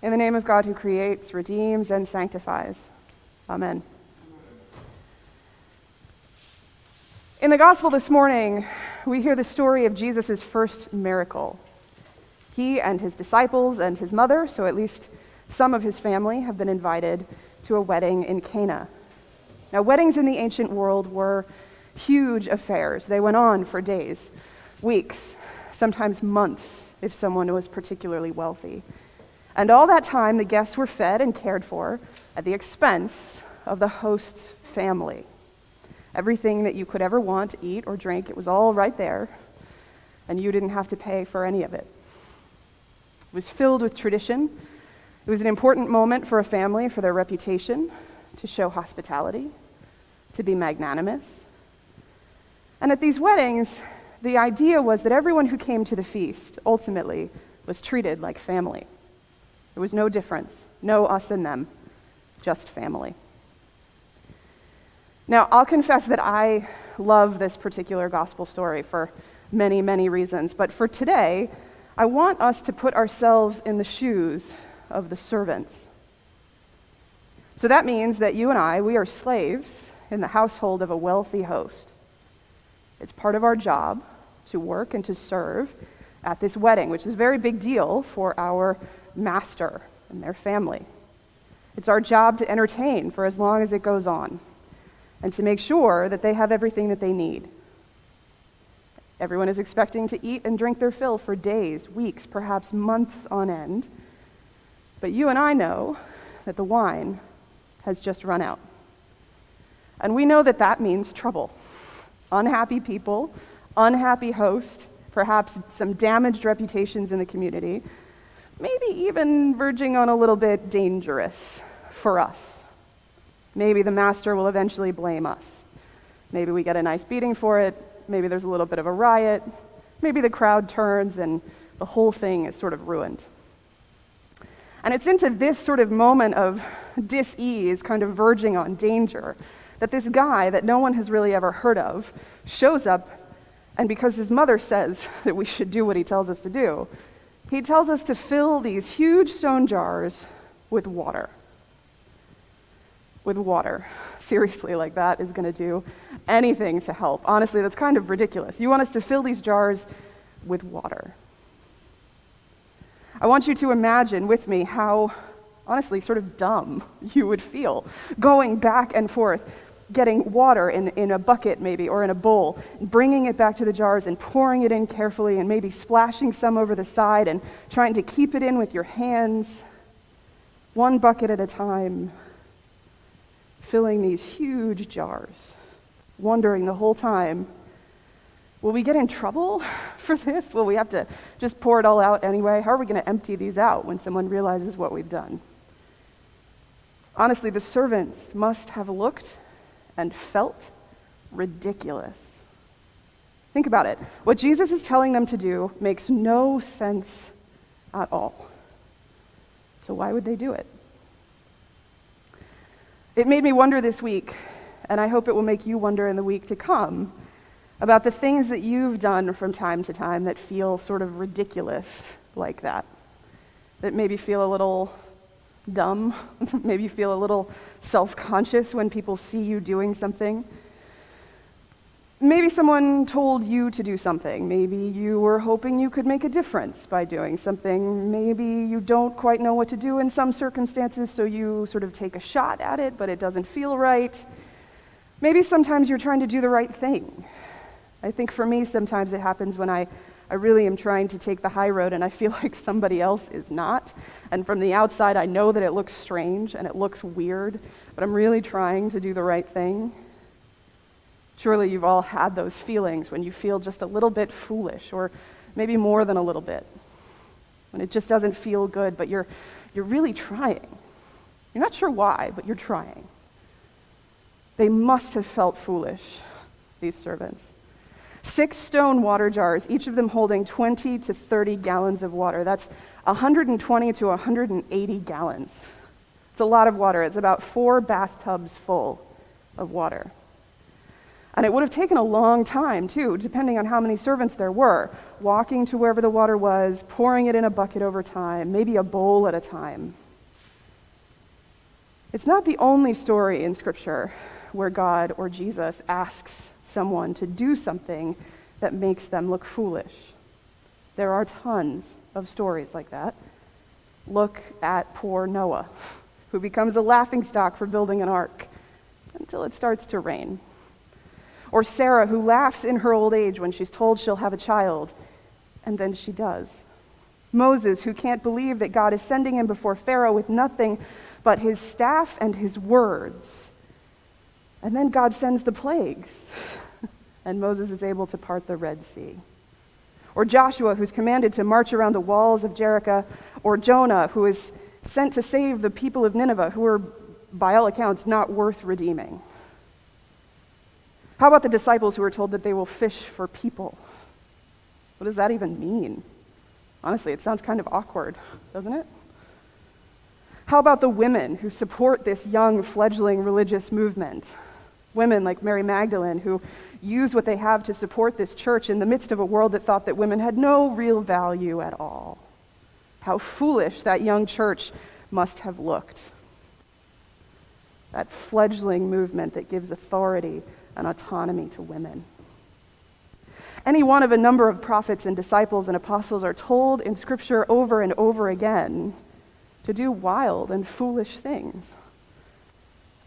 In the name of God who creates, redeems, and sanctifies. Amen. In the gospel this morning, we hear the story of Jesus' first miracle. He and his disciples and his mother, so at least some of his family, have been invited to a wedding in Cana. Now, weddings in the ancient world were huge affairs. They went on for days, weeks, sometimes months if someone was particularly wealthy. And all that time, the guests were fed and cared for at the expense of the host's family. Everything that you could ever want to eat or drink, it was all right there, and you didn't have to pay for any of it. It was filled with tradition. It was an important moment for a family, for their reputation, to show hospitality, to be magnanimous. And at these weddings, the idea was that everyone who came to the feast ultimately was treated like family. There was no difference, no us and them, just family. Now, I'll confess that I love this particular gospel story for many, many reasons, but for today, I want us to put ourselves in the shoes of the servants. So that means that you and I, we are slaves in the household of a wealthy host. It's part of our job to work and to serve at this wedding, which is a very big deal for our master and their family. It's our job to entertain for as long as it goes on and to make sure that they have everything that they need. Everyone is expecting to eat and drink their fill for days, weeks, perhaps months on end. But you and I know that the wine has just run out. And we know that that means trouble. Unhappy people, unhappy host, perhaps some damaged reputations in the community, maybe even verging on a little bit dangerous for us. Maybe the master will eventually blame us. Maybe we get a nice beating for it. Maybe there's a little bit of a riot. Maybe the crowd turns and the whole thing is sort of ruined. And it's into this sort of moment of dis ease, kind of verging on danger, that this guy that no one has really ever heard of shows up, and because his mother says that we should do what he tells us to do, he tells us to fill these huge stone jars with water. With water. Seriously, like that is going to do anything to help. Honestly, that's kind of ridiculous. You want us to fill these jars with water. I want you to imagine with me how, honestly, sort of dumb you would feel going back and forth getting water in, in a bucket, maybe, or in a bowl, bringing it back to the jars and pouring it in carefully, and maybe splashing some over the side and trying to keep it in with your hands, one bucket at a time, filling these huge jars, wondering the whole time will we get in trouble for this? Will we have to just pour it all out anyway? How are we going to empty these out when someone realizes what we've done? Honestly, the servants must have looked and felt ridiculous. Think about it. What Jesus is telling them to do makes no sense at all. So, why would they do it? It made me wonder this week, and I hope it will make you wonder in the week to come, about the things that you've done from time to time that feel sort of ridiculous like that. That maybe feel a little dumb, maybe you feel a little self conscious when people see you doing something. Maybe someone told you to do something. Maybe you were hoping you could make a difference by doing something. Maybe you don't quite know what to do in some circumstances, so you sort of take a shot at it, but it doesn't feel right. Maybe sometimes you're trying to do the right thing. I think for me, sometimes it happens when I I really am trying to take the high road and I feel like somebody else is not. And from the outside, I know that it looks strange and it looks weird, but I'm really trying to do the right thing. Surely you've all had those feelings when you feel just a little bit foolish or maybe more than a little bit. When it just doesn't feel good, but you're, you're really trying. You're not sure why, but you're trying. They must have felt foolish, these servants. Six stone water jars, each of them holding 20 to 30 gallons of water. That's 120 to 180 gallons. It's a lot of water. It's about four bathtubs full of water. And it would have taken a long time, too, depending on how many servants there were, walking to wherever the water was, pouring it in a bucket over time, maybe a bowl at a time. It's not the only story in Scripture where God or Jesus asks someone to do something that makes them look foolish. There are tons of stories like that. Look at poor Noah, who becomes a laughingstock for building an ark until it starts to rain. Or Sarah, who laughs in her old age when she's told she'll have a child, and then she does. Moses, who can't believe that God is sending him before Pharaoh with nothing but his staff and his words. And then God sends the plagues, and Moses is able to part the Red Sea. Or Joshua, who's commanded to march around the walls of Jericho, or Jonah, who is sent to save the people of Nineveh, who are, by all accounts, not worth redeeming. How about the disciples who are told that they will fish for people? What does that even mean? Honestly, it sounds kind of awkward, doesn't it? How about the women who support this young, fledgling religious movement? Women like Mary Magdalene who use what they have to support this church in the midst of a world that thought that women had no real value at all. How foolish that young church must have looked. That fledgling movement that gives authority and autonomy to women. Any one of a number of prophets and disciples and apostles are told in Scripture over and over again to do wild and foolish things.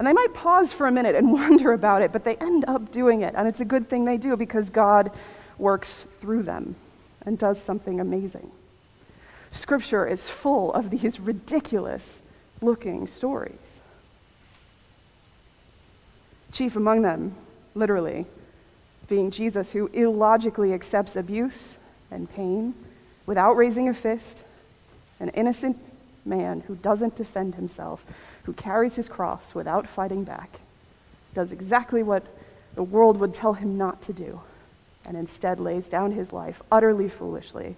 And they might pause for a minute and wonder about it, but they end up doing it. And it's a good thing they do because God works through them and does something amazing. Scripture is full of these ridiculous looking stories. Chief among them literally, being Jesus, who illogically accepts abuse and pain without raising a fist, an innocent man who doesn't defend himself, who carries his cross without fighting back, does exactly what the world would tell him not to do, and instead lays down his life utterly foolishly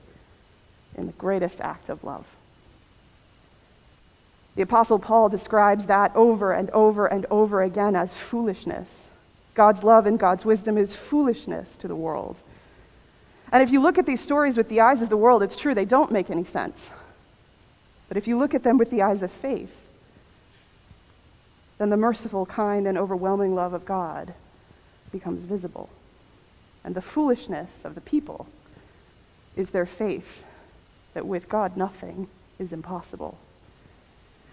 in the greatest act of love. The Apostle Paul describes that over and over and over again as foolishness. God's love and God's wisdom is foolishness to the world. And if you look at these stories with the eyes of the world, it's true, they don't make any sense. But if you look at them with the eyes of faith, then the merciful, kind, and overwhelming love of God becomes visible. And the foolishness of the people is their faith that with God nothing is impossible.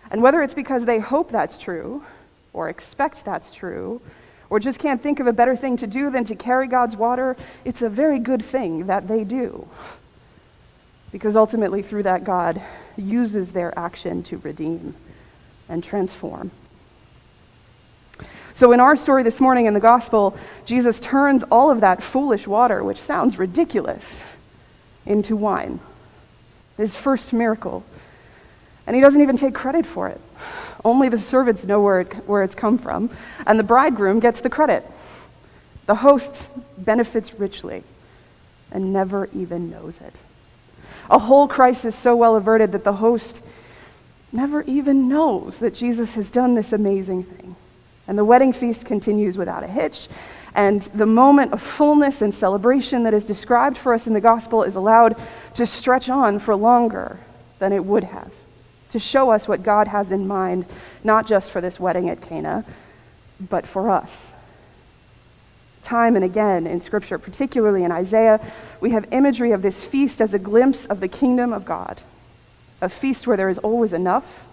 And whether it's because they hope that's true, or expect that's true, or just can't think of a better thing to do than to carry God's water, it's a very good thing that they do. Because ultimately, through that, God uses their action to redeem and transform. So, in our story this morning in the gospel, Jesus turns all of that foolish water, which sounds ridiculous, into wine. His first miracle. And he doesn't even take credit for it. Only the servants know where, it, where it's come from, and the bridegroom gets the credit. The host benefits richly and never even knows it. A whole crisis so well averted that the host never even knows that Jesus has done this amazing thing. And the wedding feast continues without a hitch, and the moment of fullness and celebration that is described for us in the gospel is allowed to stretch on for longer than it would have to show us what God has in mind, not just for this wedding at Cana, but for us. Time and again in Scripture, particularly in Isaiah, we have imagery of this feast as a glimpse of the kingdom of God. A feast where there is always enough,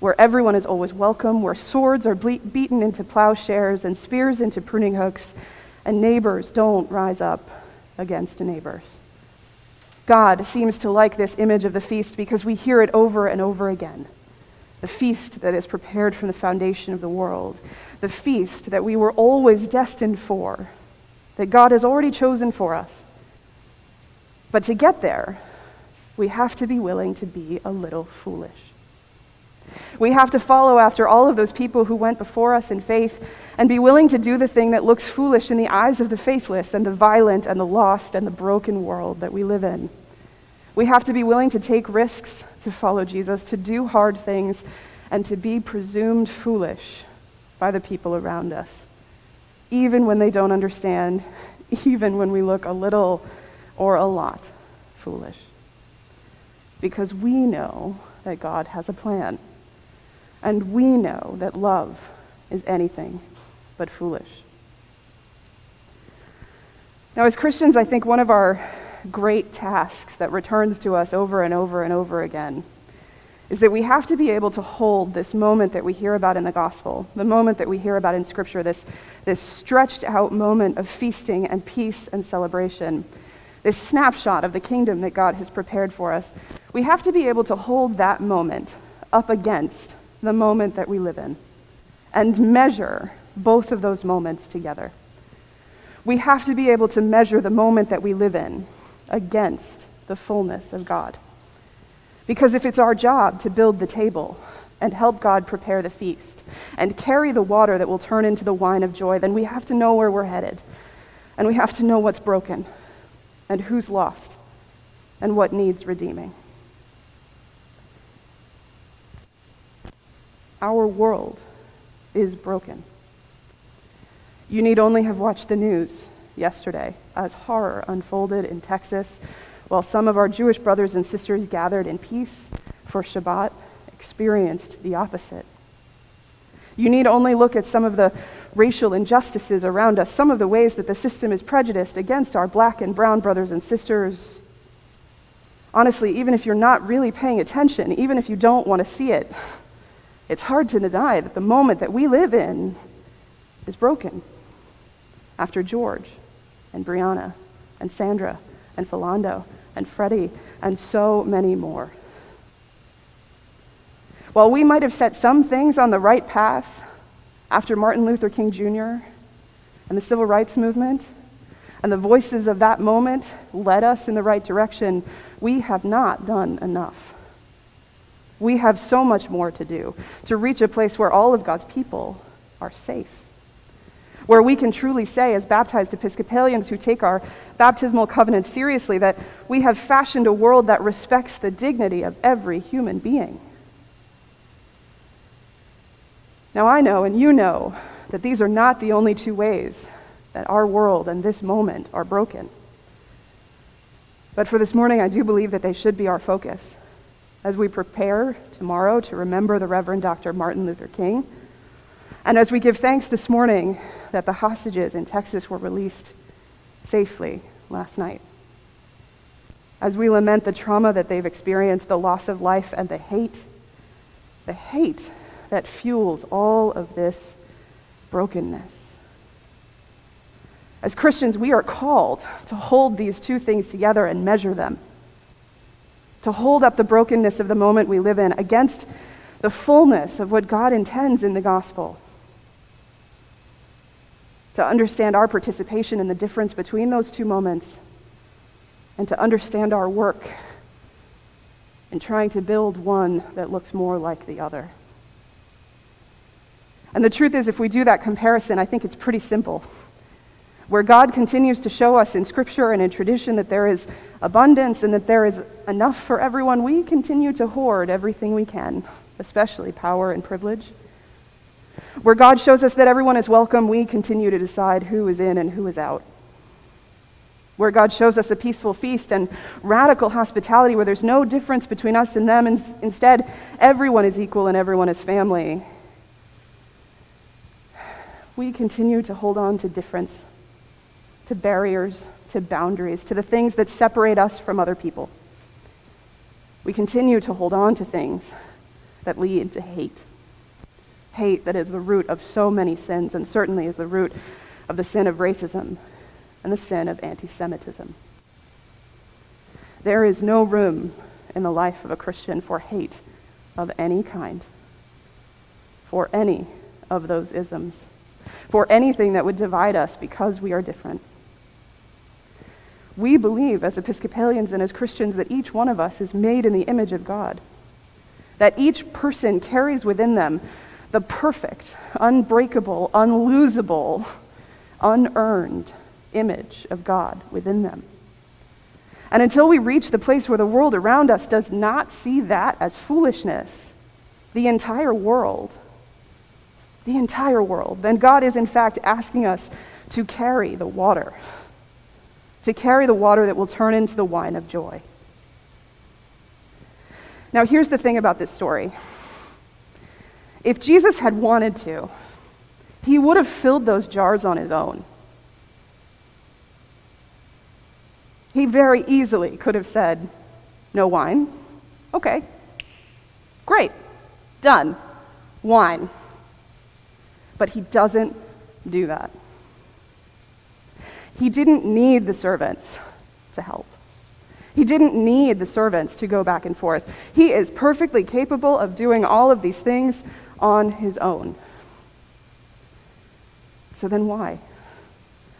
where everyone is always welcome, where swords are beaten into plowshares and spears into pruning hooks, and neighbors don't rise up against neighbors. God seems to like this image of the feast because we hear it over and over again. The feast that is prepared from the foundation of the world, the feast that we were always destined for, that God has already chosen for us. But to get there, we have to be willing to be a little foolish. We have to follow after all of those people who went before us in faith and be willing to do the thing that looks foolish in the eyes of the faithless and the violent and the lost and the broken world that we live in. We have to be willing to take risks to follow Jesus, to do hard things, and to be presumed foolish by the people around us. even when they don't understand, even when we look a little or a lot foolish. Because we know that God has a plan. And we know that love is anything but foolish. Now, as Christians, I think one of our great tasks that returns to us over and over and over again is that we have to be able to hold this moment that we hear about in the gospel, the moment that we hear about in Scripture, this, this stretched out moment of feasting and peace and celebration, this snapshot of the kingdom that God has prepared for us. We have to be able to hold that moment up against the moment that we live in and measure both of those moments together. We have to be able to measure the moment that we live in against the fullness of God. Because if it's our job to build the table and help God prepare the feast and carry the water that will turn into the wine of joy, then we have to know where we're headed. And we have to know what's broken and who's lost and what needs redeeming. Our world is broken. You need only have watched the news yesterday as horror unfolded in Texas while some of our Jewish brothers and sisters gathered in peace for Shabbat experienced the opposite. You need only look at some of the racial injustices around us, some of the ways that the system is prejudiced against our black and brown brothers and sisters. Honestly, even if you're not really paying attention, even if you don't want to see it, it's hard to deny that the moment that we live in is broken. After George and Breonna and Sandra and Philando and Freddie, and so many more. While we might have set some things on the right path after Martin Luther King Jr. and the civil rights movement, and the voices of that moment led us in the right direction, we have not done enough. We have so much more to do to reach a place where all of God's people are safe where we can truly say, as baptized Episcopalians who take our baptismal covenant seriously, that we have fashioned a world that respects the dignity of every human being. Now, I know and you know that these are not the only two ways that our world and this moment are broken. But for this morning, I do believe that they should be our focus as we prepare tomorrow to remember the Reverend Dr. Martin Luther King and as we give thanks this morning that the hostages in Texas were released safely last night, as we lament the trauma that they've experienced, the loss of life, and the hate, the hate that fuels all of this brokenness. As Christians, we are called to hold these two things together and measure them, to hold up the brokenness of the moment we live in against the fullness of what God intends in the gospel to understand our participation in the difference between those two moments, and to understand our work in trying to build one that looks more like the other. And the truth is, if we do that comparison, I think it's pretty simple. Where God continues to show us in Scripture and in tradition that there is abundance and that there is enough for everyone, we continue to hoard everything we can, especially power and privilege. Where God shows us that everyone is welcome, we continue to decide who is in and who is out. Where God shows us a peaceful feast and radical hospitality where there's no difference between us and them, and instead, everyone is equal and everyone is family. We continue to hold on to difference, to barriers, to boundaries, to the things that separate us from other people. We continue to hold on to things that lead to hate hate that is the root of so many sins, and certainly is the root of the sin of racism and the sin of anti Semitism. There is no room in the life of a Christian for hate of any kind, for any of those isms, for anything that would divide us because we are different. We believe as Episcopalians and as Christians that each one of us is made in the image of God, that each person carries within them the perfect, unbreakable, unlosable, unearned image of God within them. And until we reach the place where the world around us does not see that as foolishness, the entire world the entire world, then God is in fact asking us to carry the water, to carry the water that will turn into the wine of joy. Now, here's the thing about this story. If Jesus had wanted to, he would have filled those jars on his own. He very easily could have said, No wine. Okay. Great. Done. Wine. But he doesn't do that. He didn't need the servants to help. He didn't need the servants to go back and forth. He is perfectly capable of doing all of these things on his own. So then why?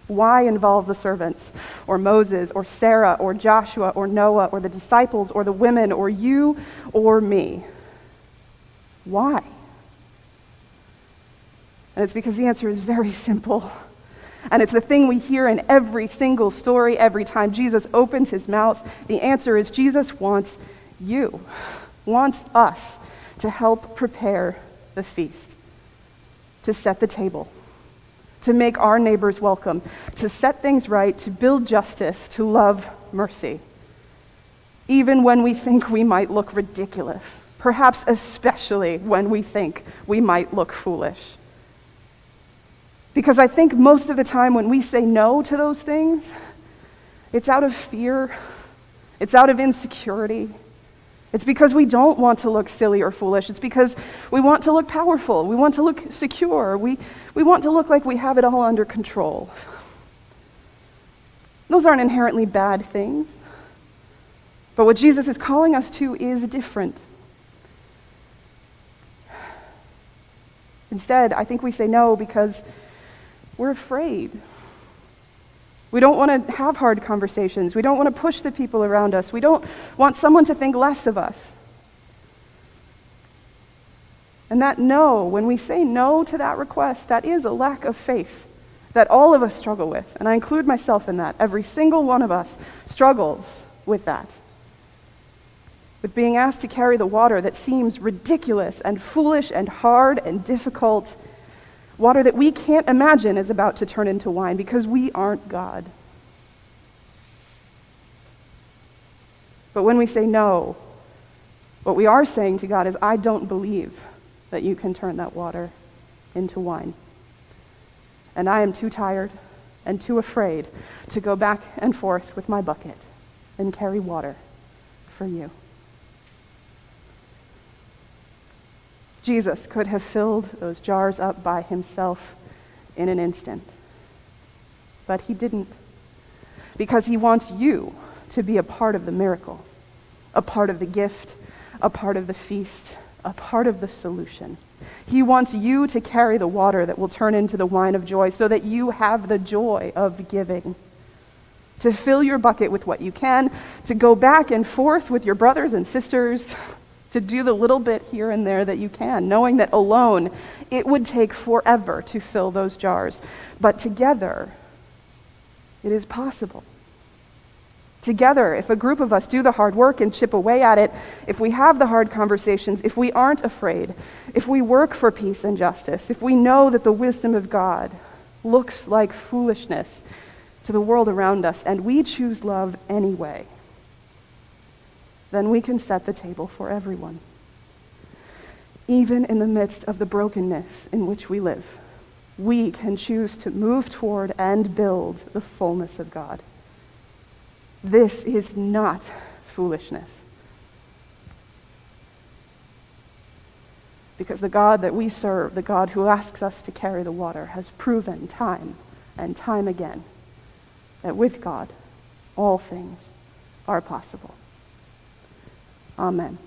Why involve the servants, or Moses, or Sarah, or Joshua, or Noah, or the disciples, or the women, or you, or me? Why? And it's because the answer is very simple. And it's the thing we hear in every single story every time Jesus opens his mouth. The answer is Jesus wants you, wants us to help prepare the feast, to set the table, to make our neighbors welcome, to set things right, to build justice, to love mercy. Even when we think we might look ridiculous, perhaps especially when we think we might look foolish. Because I think most of the time when we say no to those things, it's out of fear, it's out of insecurity. It's because we don't want to look silly or foolish. It's because we want to look powerful. We want to look secure. We, we want to look like we have it all under control. Those aren't inherently bad things. But what Jesus is calling us to is different. Instead, I think we say no because we're afraid. We don't want to have hard conversations. We don't want to push the people around us. We don't want someone to think less of us. And that no, when we say no to that request, that is a lack of faith that all of us struggle with. And I include myself in that. Every single one of us struggles with that. With being asked to carry the water that seems ridiculous and foolish and hard and difficult water that we can't imagine is about to turn into wine because we aren't God. But when we say no, what we are saying to God is, I don't believe that you can turn that water into wine. And I am too tired and too afraid to go back and forth with my bucket and carry water for you. Jesus could have filled those jars up by himself in an instant. But he didn't. Because he wants you to be a part of the miracle, a part of the gift, a part of the feast, a part of the solution. He wants you to carry the water that will turn into the wine of joy so that you have the joy of giving. To fill your bucket with what you can, to go back and forth with your brothers and sisters, to do the little bit here and there that you can, knowing that alone it would take forever to fill those jars. But together, it is possible. Together, if a group of us do the hard work and chip away at it, if we have the hard conversations, if we aren't afraid, if we work for peace and justice, if we know that the wisdom of God looks like foolishness to the world around us, and we choose love anyway then we can set the table for everyone. Even in the midst of the brokenness in which we live, we can choose to move toward and build the fullness of God. This is not foolishness. Because the God that we serve, the God who asks us to carry the water, has proven time and time again that with God, all things are possible. Amen.